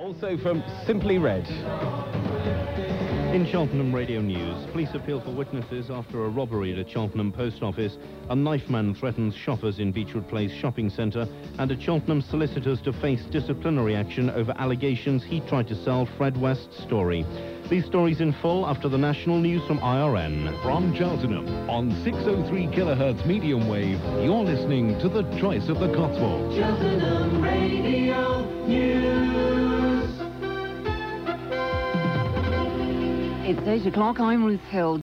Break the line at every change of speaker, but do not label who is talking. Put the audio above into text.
Also from Simply Red.
In Cheltenham Radio News, police appeal for witnesses after a robbery at a Cheltenham post office. A knife man threatens shoppers in Beechwood Place shopping centre, and a Cheltenham solicitors to face disciplinary action over allegations he tried to sell Fred West's story. These stories in full after the national news from IRN.
From Cheltenham on 603 kilohertz medium wave, you're listening to the choice of the Cotswolds.
It's 8 o'clock. I'm Ruth Hill.